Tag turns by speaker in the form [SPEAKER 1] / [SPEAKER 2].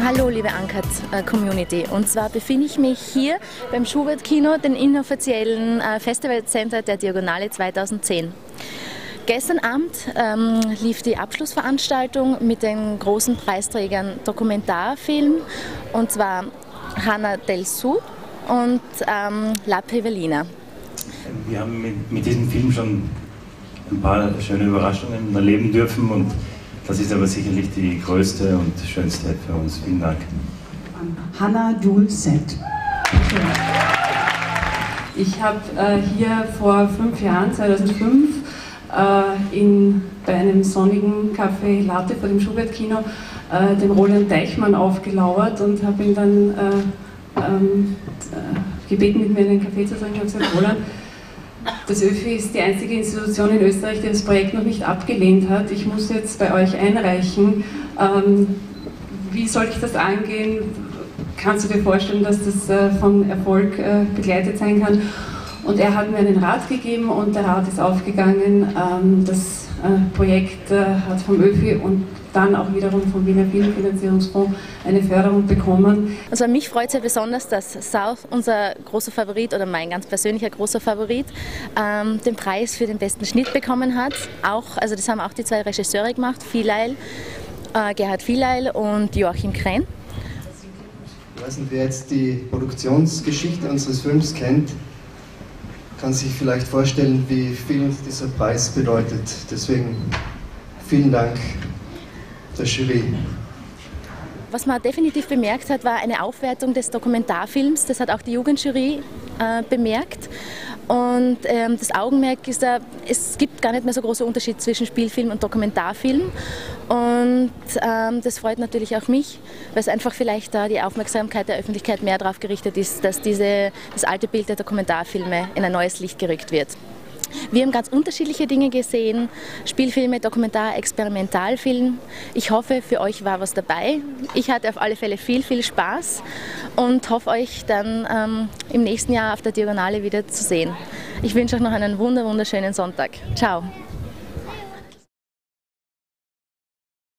[SPEAKER 1] Hallo liebe Uncut äh, Community und zwar befinde ich mich hier beim Schubert Kino, dem inoffiziellen äh, Festivalcenter der Diagonale 2010. Gestern Abend ähm, lief die Abschlussveranstaltung mit den großen Preisträgern Dokumentarfilm und zwar Hanna Del Su und ähm, La Pevelina.
[SPEAKER 2] Wir haben mit, mit diesem Film schon ein paar schöne Überraschungen erleben dürfen und das ist aber sicherlich die größte und schönste für uns. Vielen Dank.
[SPEAKER 3] Hanna Dulcet.
[SPEAKER 4] Ich habe äh, hier vor fünf Jahren, 2005, äh, in, bei einem sonnigen Café Latte vor dem Schubert-Kino äh, dem Roland Deichmann aufgelauert und habe ihn dann äh, ähm, äh, gebeten, mit mir einen Kaffee zu trinken und gesagt, Roland, das ÖFI ist die einzige Institution in Österreich, die das Projekt noch nicht abgelehnt hat. Ich muss jetzt bei euch einreichen. Ähm, wie soll ich das angehen? Kannst du dir vorstellen, dass das äh, von Erfolg äh, begleitet sein kann? Und er hat mir einen Rat gegeben und der Rat ist aufgegangen. Ähm, das äh, Projekt äh, hat vom ÖFI und dann auch wiederum vom Wiener Filmfinanzierungsfonds eine Förderung bekommen.
[SPEAKER 1] Also mich freut es ja besonders, dass South, unser großer Favorit oder mein ganz persönlicher großer Favorit, ähm, den Preis für den besten Schnitt bekommen hat. Auch, also das haben auch die zwei Regisseure gemacht, Phileil, äh, Gerhard Phileil und Joachim Krenn.
[SPEAKER 5] Ich weiß nicht, wer jetzt die Produktionsgeschichte unseres Films kennt, kann sich vielleicht vorstellen, wie viel dieser Preis bedeutet. Deswegen vielen Dank der Jury.
[SPEAKER 1] Was man definitiv bemerkt hat, war eine Aufwertung des Dokumentarfilms. Das hat auch die Jugendjury äh, bemerkt. Und ähm, das Augenmerk ist da, es gibt gar nicht mehr so große Unterschied zwischen Spielfilm und Dokumentarfilm. Und ähm, das freut natürlich auch mich, weil es einfach vielleicht da die Aufmerksamkeit der Öffentlichkeit mehr darauf gerichtet ist, dass diese, das alte Bild der Dokumentarfilme in ein neues Licht gerückt wird. Wir haben ganz unterschiedliche Dinge gesehen, Spielfilme, Dokumentar, Experimentalfilm. Ich hoffe, für euch war was dabei. Ich hatte auf alle Fälle viel, viel Spaß und hoffe euch dann ähm, im nächsten Jahr auf der Diagonale wieder zu sehen. Ich wünsche euch noch einen wunderschönen Sonntag. Ciao.